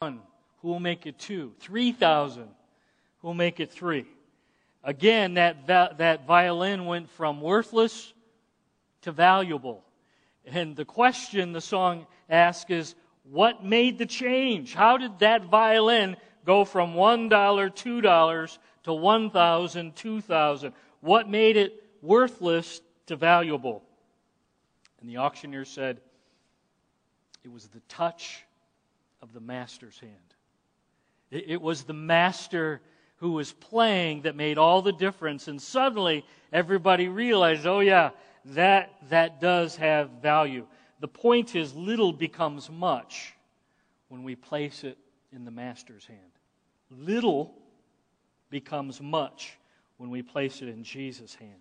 one. Who will make it two? 3,000. Who will make it three? Again, that, that violin went from worthless to valuable. And the question the song asks is, what made the change? How did that violin go from $1, $2 to 1000 2000 What made it worthless to valuable? And the auctioneer said, it was the touch of the master's hand. It was the master who was playing that made all the difference. And suddenly everybody realized, oh, yeah, that, that does have value. The point is, little becomes much when we place it in the master's hand. Little becomes much when we place it in Jesus' hand.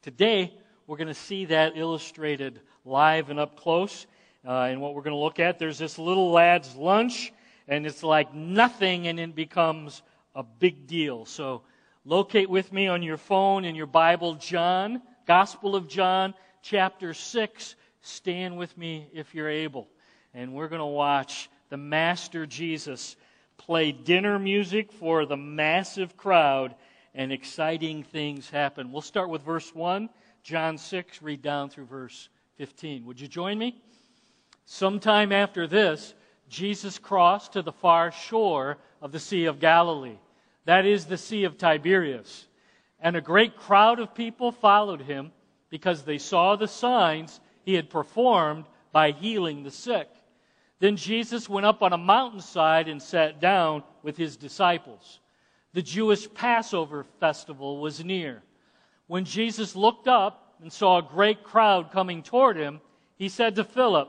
Today, we're going to see that illustrated live and up close. Uh, and what we're going to look at, there's this little lad's lunch, and it's like nothing, and it becomes a big deal. So locate with me on your phone in your Bible, John, Gospel of John, chapter 6. Stand with me if you're able. And we're going to watch the Master Jesus play dinner music for the massive crowd, and exciting things happen. We'll start with verse 1, John 6, read down through verse 15. Would you join me? Sometime after this, Jesus crossed to the far shore of the Sea of Galilee. That is the Sea of Tiberias. And a great crowd of people followed him because they saw the signs he had performed by healing the sick. Then Jesus went up on a mountainside and sat down with his disciples. The Jewish Passover festival was near. When Jesus looked up and saw a great crowd coming toward him, he said to Philip,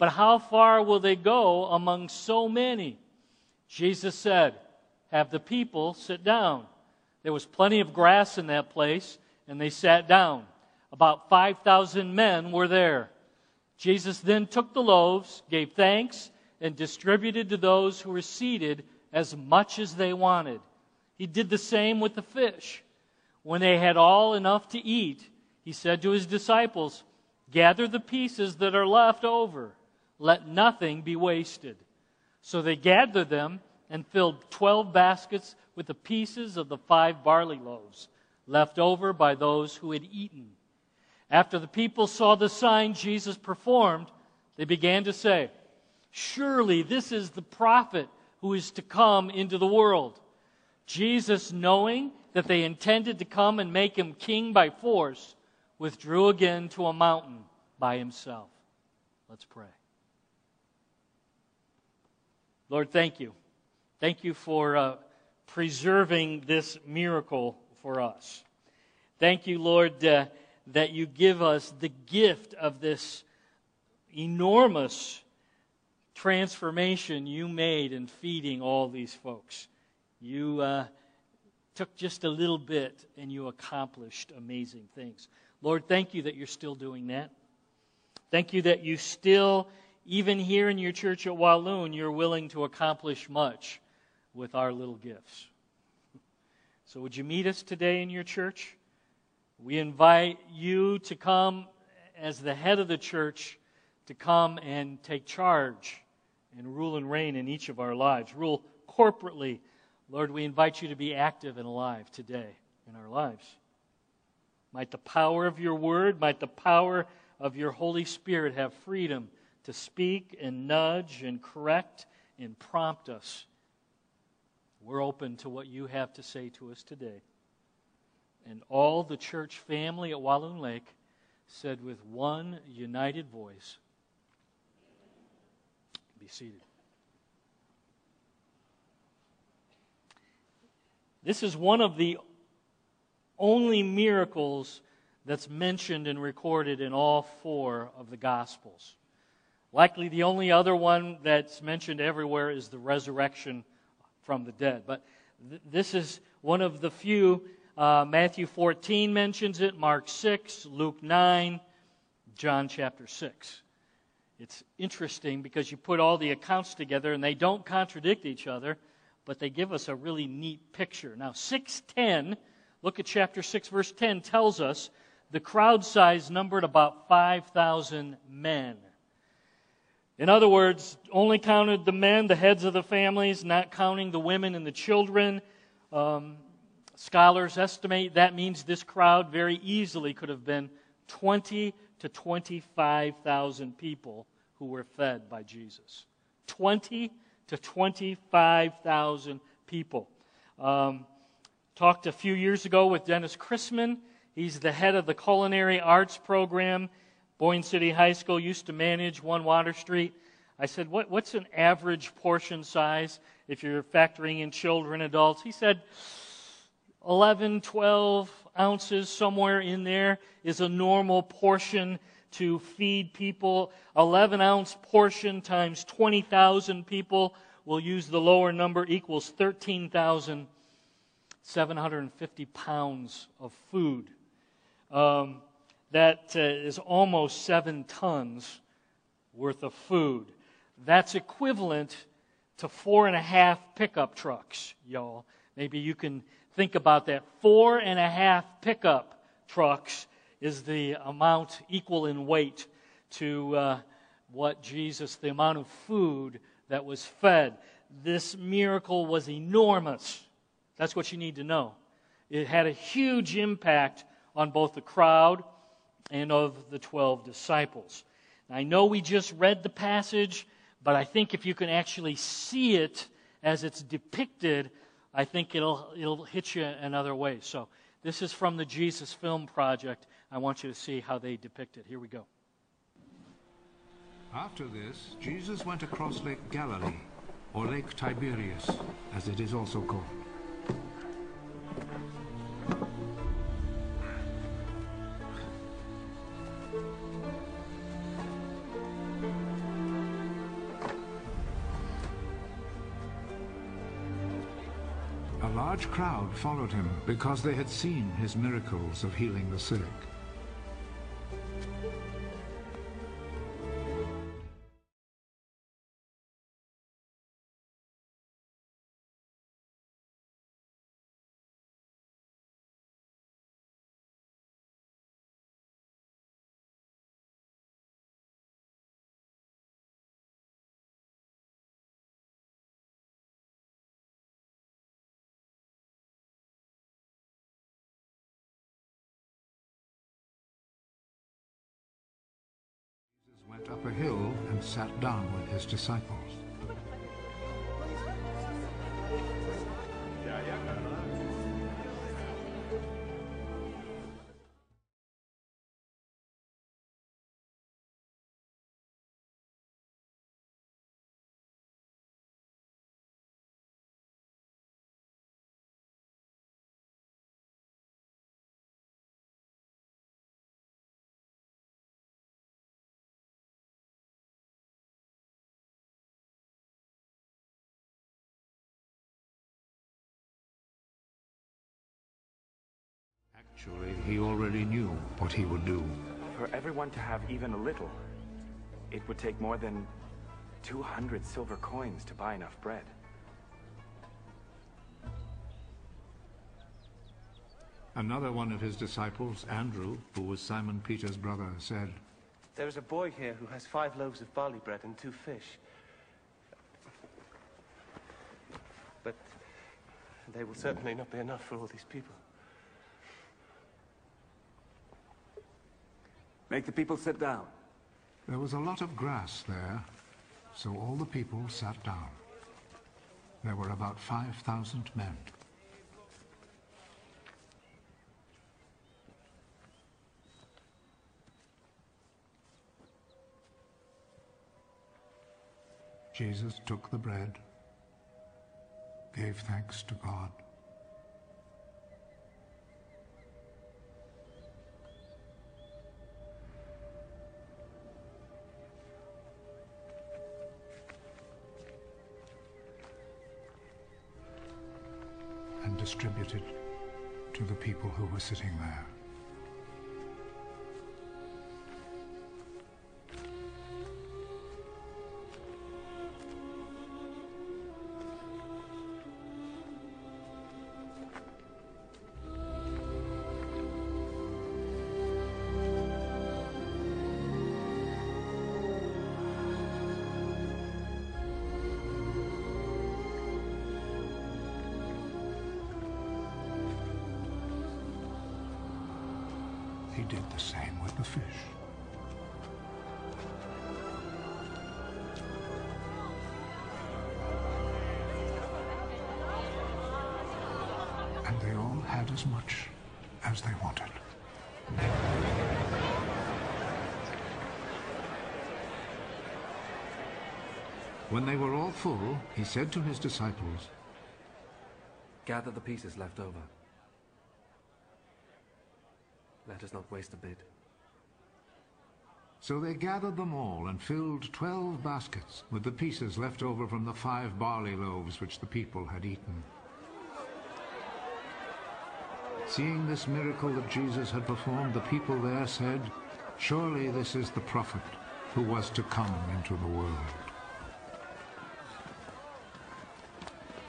But how far will they go among so many? Jesus said, Have the people sit down. There was plenty of grass in that place, and they sat down. About 5,000 men were there. Jesus then took the loaves, gave thanks, and distributed to those who were seated as much as they wanted. He did the same with the fish. When they had all enough to eat, he said to his disciples, Gather the pieces that are left over let nothing be wasted. So they gathered them and filled twelve baskets with the pieces of the five barley loaves left over by those who had eaten. After the people saw the sign Jesus performed, they began to say, Surely this is the prophet who is to come into the world. Jesus, knowing that they intended to come and make him king by force, withdrew again to a mountain by himself. Let's pray. Lord, thank you. Thank you for uh, preserving this miracle for us. Thank you, Lord, uh, that you give us the gift of this enormous transformation you made in feeding all these folks. You uh, took just a little bit and you accomplished amazing things. Lord, thank you that you're still doing that. Thank you that you still even here in your church at Walloon, you're willing to accomplish much with our little gifts. So, would you meet us today in your church? We invite you to come as the head of the church to come and take charge and rule and reign in each of our lives. Rule corporately. Lord, we invite you to be active and alive today in our lives. Might the power of your word, might the power of your Holy Spirit have freedom to speak and nudge and correct and prompt us. We're open to what you have to say to us today. And all the church family at Walloon Lake said with one united voice, Be seated. This is one of the only miracles that's mentioned and recorded in all four of the Gospels. Likely the only other one that's mentioned everywhere is the resurrection from the dead. But Th- this is one of the few. Uh, Matthew 14 mentions it, Mark 6, Luke 9, John chapter 6. It's interesting because you put all the accounts together and they don't contradict each other, but they give us a really neat picture. Now, 610, look at chapter 6, verse 10, tells us the crowd size numbered about 5,000 men. In other words, only counted the men, the heads of the families, not counting the women and the children. Um, scholars estimate that means this crowd very easily could have been 20 to 25,000 people who were fed by Jesus. 20 to 25,000 people. Um, talked a few years ago with Dennis Chrisman. He's the head of the culinary arts program Boyne City High School used to manage One Water Street. I said, what, What's an average portion size if you're factoring in children, adults? He said, 11, 12 ounces, somewhere in there, is a normal portion to feed people. 11 ounce portion times 20,000 people, we'll use the lower number, equals 13,750 pounds of food. Um, that uh, is almost seven tons worth of food. That's equivalent to four and a half pickup trucks, y'all. Maybe you can think about that. Four and a half pickup trucks is the amount equal in weight to uh, what Jesus, the amount of food that was fed. This miracle was enormous. That's what you need to know. It had a huge impact on both the crowd and of the 12 disciples. I know we just read the passage, but I think if you can actually see it as it's depicted, I think it'll, it'll hit you another way. So, this is from the Jesus Film Project. I want you to see how they depict it. Here we go. After this, Jesus went across Lake Galilee, or Lake Tiberias, as it is also called. Crowd followed him because they had seen his miracles of healing the sick. Up a hill and sat down with his disciples. Actually, he already knew what he would do. For everyone to have even a little, it would take more than 200 silver coins to buy enough bread. Another one of his disciples, Andrew, who was Simon Peter's brother, said, There is a boy here who has five loaves of barley bread and two fish. But they will certainly not be enough for all these people. Make the people sit down. There was a lot of grass there, so all the people sat down. There were about 5,000 men. Jesus took the bread, gave thanks to God, distributed to the people who were sitting there. Did the same with the fish. And they all had as much as they wanted. When they were all full, he said to his disciples, Gather the pieces left over. Let us not waste a bit. So they gathered them all and filled twelve baskets with the pieces left over from the five barley loaves which the people had eaten. Seeing this miracle that Jesus had performed, the people there said, Surely this is the prophet who was to come into the world.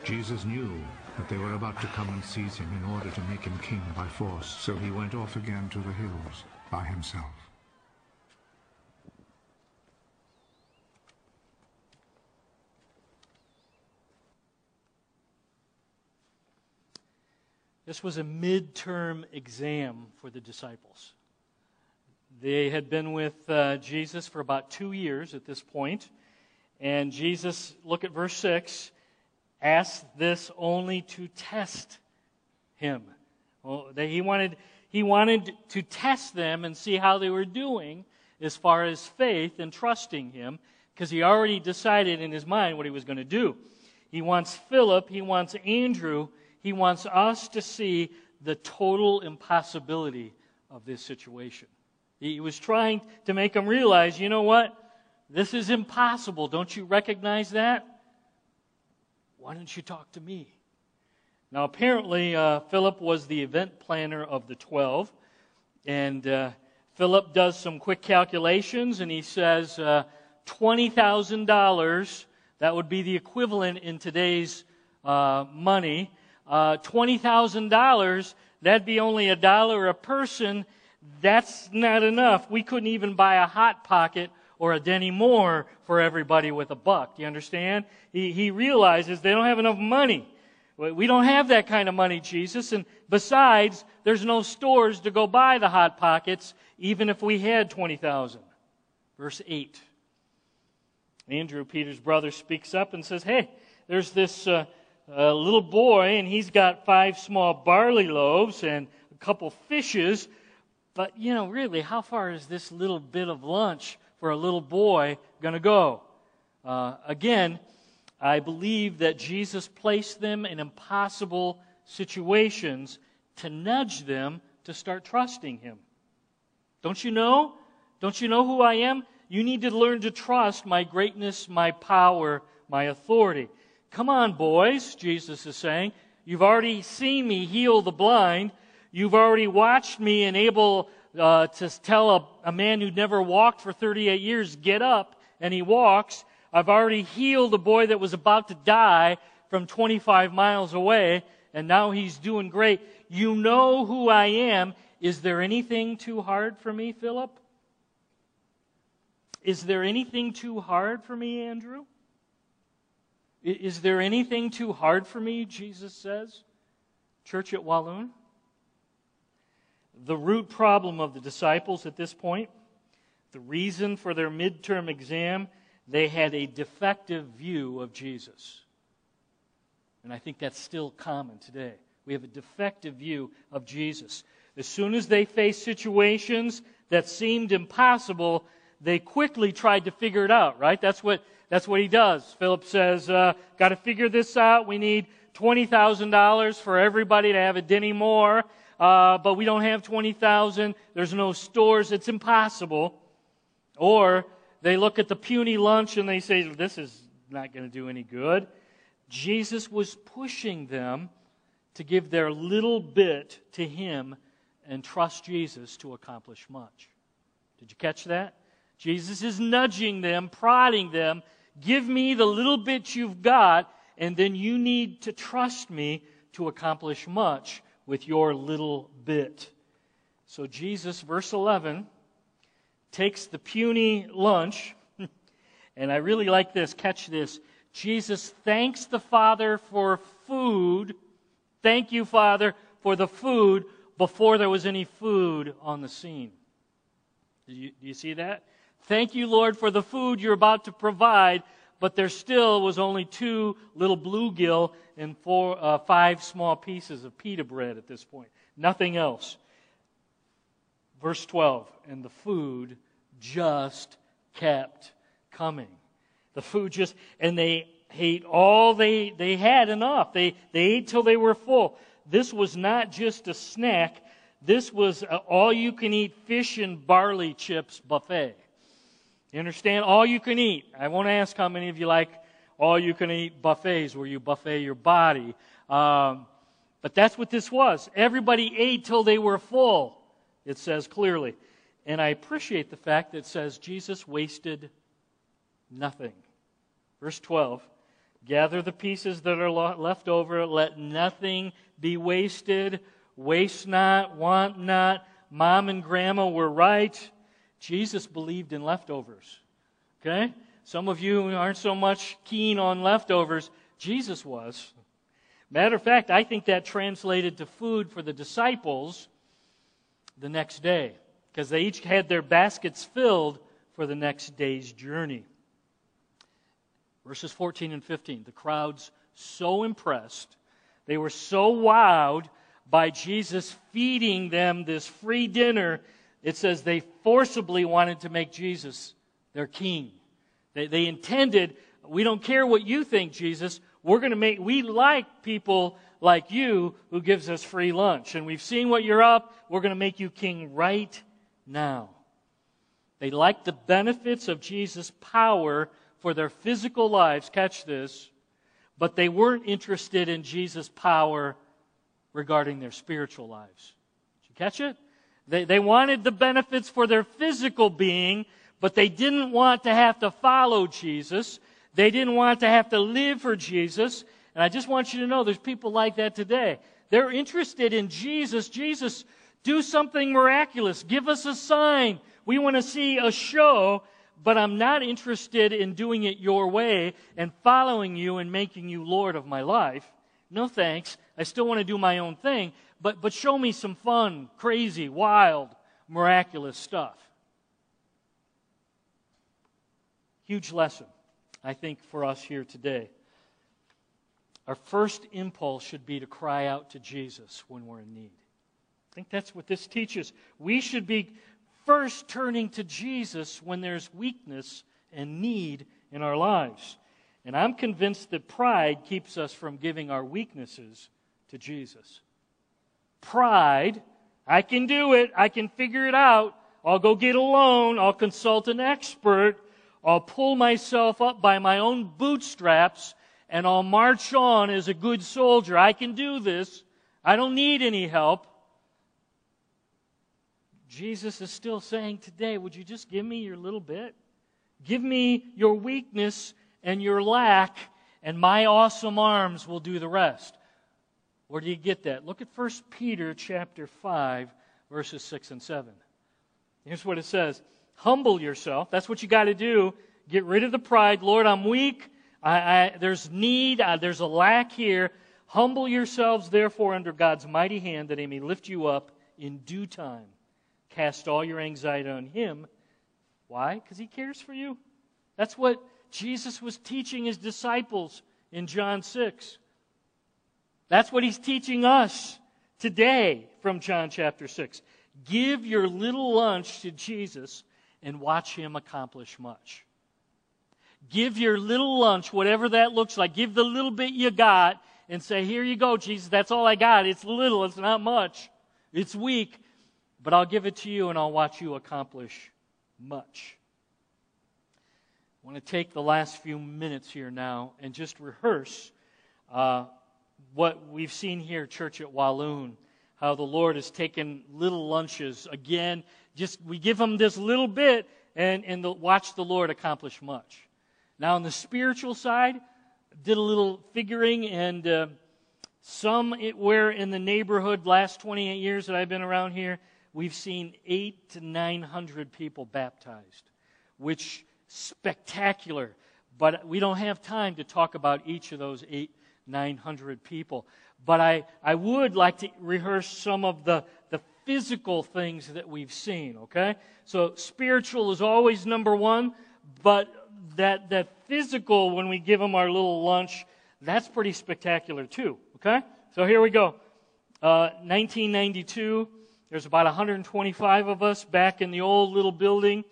Jesus knew that they were about to come and seize him in order to make him king by force, so he went off again to the hills by himself. This was a midterm exam for the disciples. They had been with uh, Jesus for about two years at this point, and Jesus, look at verse 6, asked this only to test him. Well, they, he, wanted, he wanted to test them and see how they were doing as far as faith and trusting him, because he already decided in his mind what he was going to do. He wants Philip, he wants Andrew, he wants us to see the total impossibility of this situation. He was trying to make them realize, you know what? This is impossible. Don't you recognize that? Why don't you talk to me? Now, apparently, uh, Philip was the event planner of the 12. And uh, Philip does some quick calculations and he says uh, $20,000, that would be the equivalent in today's uh, money. Uh, $20,000, that'd be only a dollar a person. That's not enough. We couldn't even buy a Hot Pocket or a Dinty Moore for everybody with a buck. Do you understand? He, he realizes they don't have enough money. We don't have that kind of money, Jesus. And besides, there's no stores to go buy the Hot Pockets, even if we had 20,000. Verse 8. Andrew, Peter's brother, speaks up and says, Hey, there's this uh, uh, little boy, and he's got five small barley loaves and a couple fishes. But, you know, really, how far is this little bit of lunch for a little boy going to go? Uh, again, I believe that Jesus placed them in impossible situations to nudge them to start trusting Him. Don't you know? Don't you know who I am? You need to learn to trust my greatness, my power, my authority. Come on, boys, Jesus is saying. You've already seen me heal the blind. You've already watched me enable uh, to tell a, a man who'd never walked for 38 years, get up, and he walks. I've already healed a boy that was about to die from 25 miles away, and now he's doing great. You know who I am. Is there anything too hard for me, Philip? Is there anything too hard for me, Andrew? Is there anything too hard for me, Jesus says? Church at Walloon? The root problem of the disciples at this point, the reason for their midterm exam, they had a defective view of Jesus. And I think that's still common today. We have a defective view of Jesus. As soon as they faced situations that seemed impossible, they quickly tried to figure it out, right? That's what, that's what he does. Philip says, uh, Got to figure this out. We need $20,000 for everybody to have a Dinty Moore uh, but we don't have 20,000. There's no stores. It's impossible. Or they look at the puny lunch and they say, this is not going to do any good. Jesus was pushing them to give their little bit to Him and trust Jesus to accomplish much. Did you catch that? Jesus is nudging them, prodding them. Give me the little bit you've got, and then you need to trust me to accomplish much with your little bit. So, Jesus, verse 11, takes the puny lunch, and I really like this. Catch this. Jesus thanks the Father for food. Thank you, Father, for the food before there was any food on the scene. Do you, do you see that? Thank you, Lord, for the food you're about to provide, but there still was only two little bluegill and four, uh, five small pieces of pita bread at this point. Nothing else. Verse 12, and the food just kept coming. The food just, and they ate all they, they had enough. They, they ate till they were full. This was not just a snack. This was all you can eat fish and barley chips buffet. You understand? All you can eat. I won't ask how many of you like all you can eat buffets where you buffet your body. Um, but that's what this was. Everybody ate till they were full, it says clearly. And I appreciate the fact that it says Jesus wasted nothing. Verse 12 Gather the pieces that are left over, let nothing be wasted. Waste not, want not. Mom and grandma were right. Jesus believed in leftovers. Okay? Some of you aren't so much keen on leftovers. Jesus was. Matter of fact, I think that translated to food for the disciples the next day because they each had their baskets filled for the next day's journey. Verses 14 and 15. The crowds so impressed, they were so wowed by Jesus feeding them this free dinner. It says they forcibly wanted to make Jesus their king. They, they intended, we don't care what you think, Jesus. We're going to make, we like people like you who gives us free lunch. And we've seen what you're up. We're going to make you king right now. They liked the benefits of Jesus' power for their physical lives. Catch this. But they weren't interested in Jesus' power regarding their spiritual lives. Did you catch it? They, they wanted the benefits for their physical being, but they didn't want to have to follow Jesus. They didn't want to have to live for Jesus. And I just want you to know there's people like that today. They're interested in Jesus. Jesus, do something miraculous. Give us a sign. We want to see a show, but I'm not interested in doing it your way and following you and making you Lord of my life. No thanks. I still want to do my own thing, but, but show me some fun, crazy, wild, miraculous stuff. Huge lesson, I think, for us here today. Our first impulse should be to cry out to Jesus when we're in need. I think that's what this teaches. We should be first turning to Jesus when there's weakness and need in our lives. And I'm convinced that pride keeps us from giving our weaknesses to Jesus. Pride, I can do it, I can figure it out, I'll go get a loan, I'll consult an expert, I'll pull myself up by my own bootstraps, and I'll march on as a good soldier. I can do this. I don't need any help. Jesus is still saying today, would you just give me your little bit? Give me your weakness and your lack, and my awesome arms will do the rest. Where do you get that? Look at 1 Peter chapter 5, verses 6 and 7. Here's what it says Humble yourself. That's what you got to do. Get rid of the pride. Lord, I'm weak. I, I, there's need. I, there's a lack here. Humble yourselves, therefore, under God's mighty hand, that He may lift you up in due time. Cast all your anxiety on Him. Why? Because He cares for you. That's what Jesus was teaching His disciples in John 6. That's what He's teaching us today from John chapter 6. Give your little lunch to Jesus and watch Him accomplish much. Give your little lunch, whatever that looks like. Give the little bit you got and say, Here you go, Jesus. That's all I got. It's little, it's not much. It's weak. But I'll give it to you and I'll watch you accomplish much. I want to take the last few minutes here now and just rehearse uh, what we've seen here, church at Walloon, how the Lord has taken little lunches. Again, just we give them this little bit and, and the, watch the Lord accomplish much. Now, on the spiritual side, did a little figuring, and uh, somewhere in the neighborhood, last 28 years that I've been around here, we've seen eight to 900 people baptized, which spectacular. But we don't have time to talk about each of those eight, 900 people. But I, I would like to rehearse some of the, the physical things that we've seen, okay? So spiritual is always number one, but that, that physical, when we give them our little lunch, that's pretty spectacular too, okay? So here we go. Uh, 1992, there's about 125 of us back in the old little building.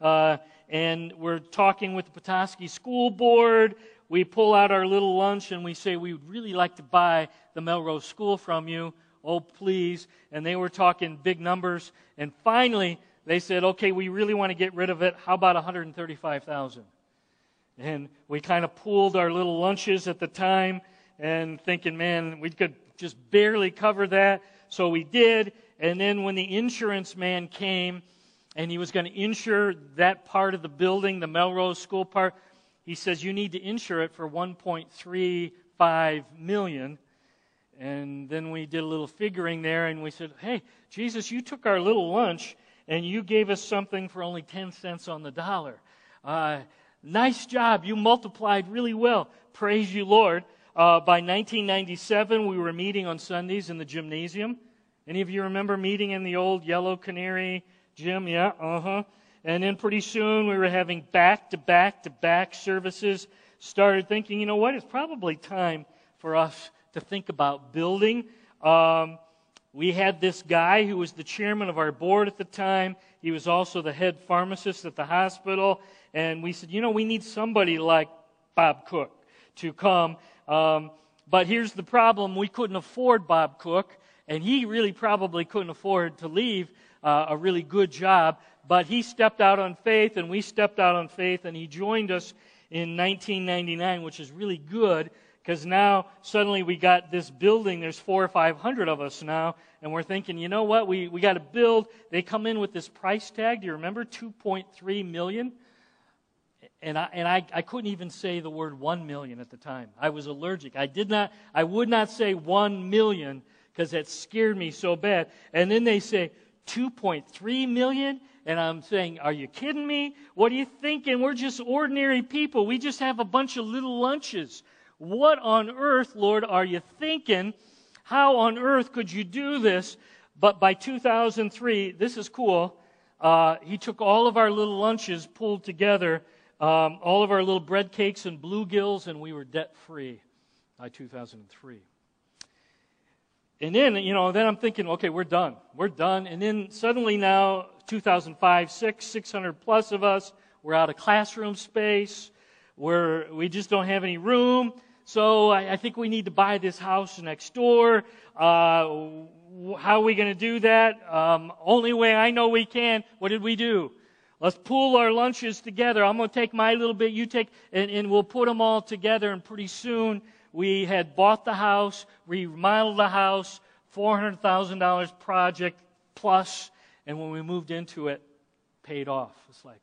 Uh, and we're talking with the Petoskey School Board. We pull out our little lunch and we say, We would really like to buy the Melrose School from you. Oh, please. And they were talking big numbers. And finally, they said, Okay, we really want to get rid of it. How about 135,000? And we kind of pooled our little lunches at the time and thinking, man, we could just barely cover that. So we did. And then when the insurance man came and he was going to insure that part of the building, the Melrose School part, he says, you need to insure it for 1.35 million. And then we did a little figuring there and we said, hey, Jesus, you took our little lunch and you gave us something for only 10 cents on the dollar. Uh, Nice job. You multiplied really well. Praise you, Lord. Uh, by 1997, we were meeting on Sundays in the gymnasium. Any of you remember meeting in the old Yellow Canary gym? Yeah, uh huh. And then pretty soon we were having back to back to back services. Started thinking, you know what? It's probably time for us to think about building. Um, we had this guy who was the chairman of our board at the time. He was also the head pharmacist at the hospital and we said, you know, we need somebody like Bob Cook to come. Um, but here's the problem we couldn't afford Bob Cook, and he really probably couldn't afford to leave uh, a really good job. But he stepped out on faith, and we stepped out on faith, and he joined us in 1999, which is really good because now suddenly we got this building. There's four or five hundred of us now, and we're thinking, you know what? We we got to build. They come in with this price tag. Do you remember 2.3 million? and I, and I, I couldn't even say the word one million at the time. I was allergic. I did not, I would not say one million because that scared me so bad. And then they say 2.3 million. And I'm saying, are you kidding me? What are you thinking? We're just ordinary people. We just have a bunch of little lunches. What on earth, Lord, are you thinking? How on earth could you do this? But by 2003, this is cool. Uh, he took all of our little lunches pulled together um, all of our little bread cakes and bluegills, and we were debt free by 2003. And then, you know, then I'm thinking, okay, we're done. We're done. And then suddenly now, 2005, six, 600 plus of us, we're out of classroom space. We're, we just don't have any room. So I, I think we need to buy this house next door. Uh, how are we going to do that? Um, only way I know we can. What did we do? Let's pool our lunches together. I'm going to take my little bit, you take, and, and we'll put them all together. And pretty soon, we had bought the house, remodeled the house, $400,000 project plus, and when we moved into it, paid off. It's like,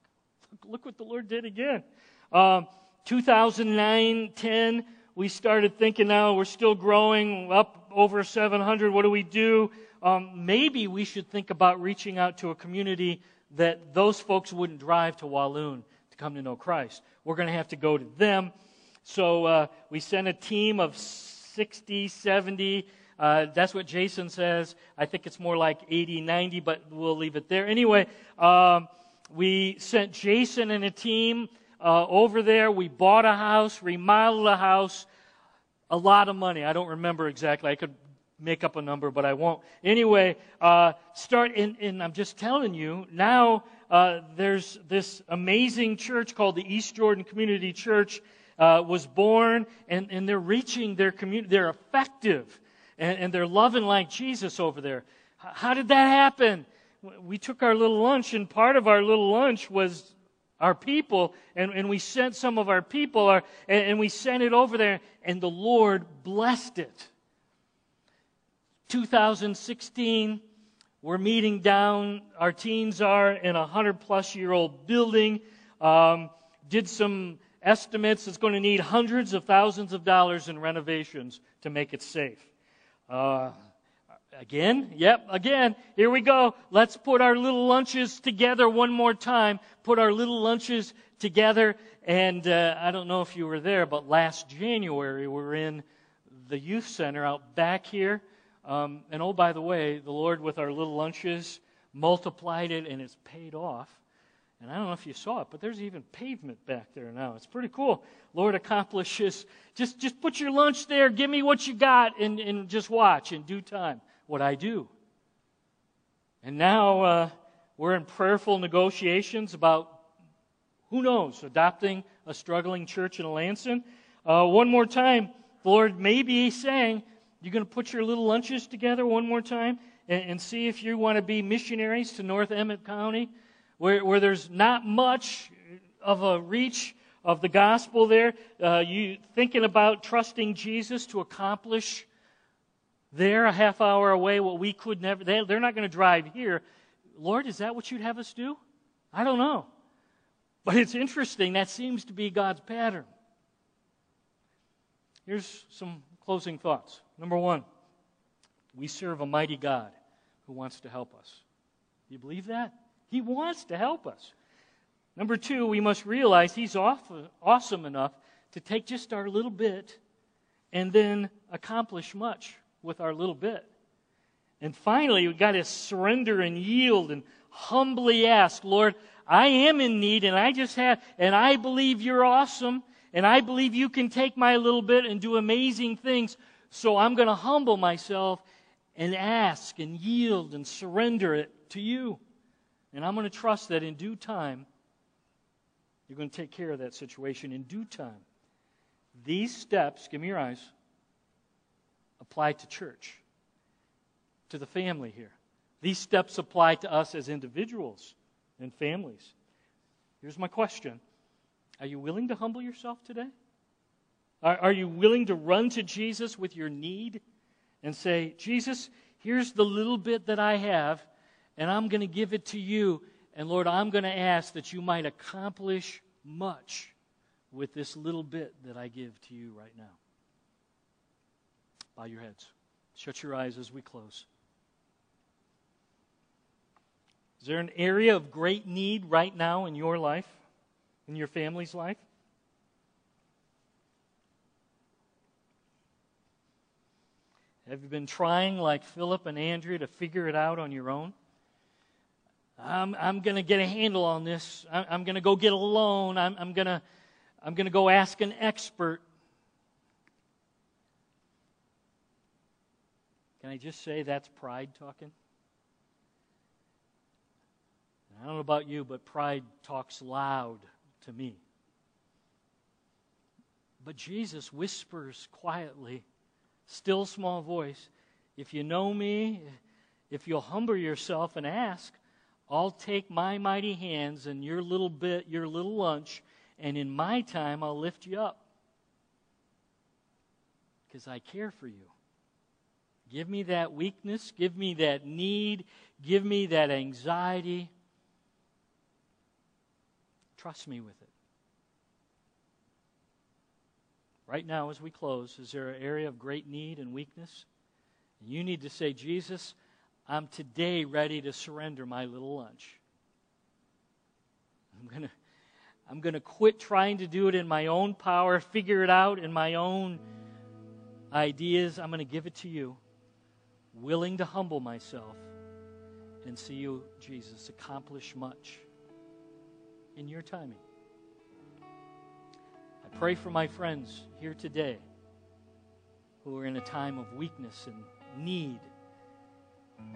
look, what the Lord did again. Um, 2009, 10, we started thinking now we're still growing up over 700. What do we do? Um, maybe we should think about reaching out to a community that those folks wouldn't drive to Walloon to come to know Christ. We're going to have to go to them. So uh, we sent a team of 60, 70. Uh, that's what Jason says. I think it's more like 80, 90, but we'll leave it there. Anyway, um, we sent Jason and a team uh, over there. We bought a house, remodeled a house, a lot of money. I don't remember exactly. I could make up a number, but I won't. Anyway, uh, start, in, and I'm just telling you, now uh, there's this amazing church called the East Jordan Community Church uh, was born, and, and they're reaching their community. They're effective, and, and they're loving like Jesus over there. How did that happen? We took our little lunch, and part of our little lunch was our people, and, and we sent some of our people, our, and, and we sent it over there, and the Lord blessed it 2016. We're meeting down, our teens are in a 100 plus year old building. Um, did some estimates. It's going to need hundreds of thousands of dollars in renovations to make it safe. Uh, again, yep, again, here we go. Let's put our little lunches together one more time. Put our little lunches together. And uh, I don't know if you were there, but last January we were in the youth center out back here. Um, and oh, by the way, the Lord with our little lunches multiplied it and it's paid off. And I don't know if you saw it, but there's even pavement back there now. It's pretty cool. Lord accomplishes. Just, just put your lunch there. Give me what you got and, and just watch in due time what I do. And now uh, we're in prayerful negotiations about, who knows, adopting a struggling church in Lansing. Uh, one more time, the Lord may be saying, you're going to put your little lunches together one more time and, and see if you want to be missionaries to North Emmet County where, where there's not much of a reach of the gospel there. Uh, you thinking about trusting Jesus to accomplish there a half hour away what we could never. They, they're not going to drive here. Lord, is that what you'd have us do? I don't know. But it's interesting. That seems to be God's pattern. Here's some closing thoughts. Number one, we serve a mighty God who wants to help us. Do you believe that? He wants to help us. Number two, we must realize He's awesome enough to take just our little bit and then accomplish much with our little bit. And finally, we've got to surrender and yield and humbly ask, Lord, I am in need and I just have, and I believe you're awesome and I believe you can take my little bit and do amazing things. So I'm going to humble myself and ask and yield and surrender it to you. And I'm going to trust that in due time, you're going to take care of that situation in due time. These steps, give me your eyes, apply to church, to the family here. These steps apply to us as individuals and families. Here's my question Are you willing to humble yourself today? Are, are you willing to run to Jesus with your need and say, Jesus, here's the little bit that I have and I'm going to give it to you. And Lord, I'm going to ask that you might accomplish much with this little bit that I give to you right now. Bow your heads. Shut your eyes as we close. Is there an area of great need right now in your life, in your family's life? Have you been trying, like Philip and Andrew, to figure it out on your own? I'm, I'm going to get a handle on this. I'm, I'm going to go get a loan. I'm, I'm going to I'm going to go ask an expert. Can I just say that's pride talking? I don't know about you, but pride talks loud to me. But Jesus whispers quietly, still small voice, if you know me, if you'll humble yourself and ask, I'll take my mighty hands and your little bit, your little lunch, and in my time I'll lift you up. Because I care for you. Give me that weakness, give me that need, give me that anxiety. Trust me with it. Right now, as we close, is there an area of great need and weakness? You need to say, Jesus, I'm today ready to surrender my little lunch. I'm going to I'm going to quit trying to do it in my own power, figure it out in my own ideas. I'm going to give it to you, willing to humble myself and see you, Jesus, accomplish much in your timing. I pray for my friends here today who are in a time of weakness and need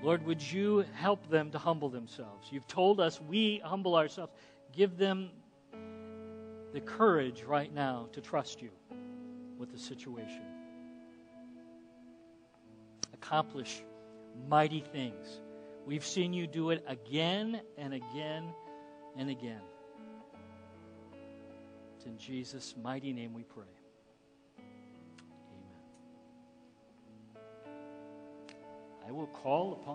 Lord, would you help them to humble themselves? You've told us we humble ourselves. Give them the courage right now to trust you with the situation. Accomplish mighty things. We've seen you do it again and again and again. It's in Jesus' mighty name we pray. I will call upon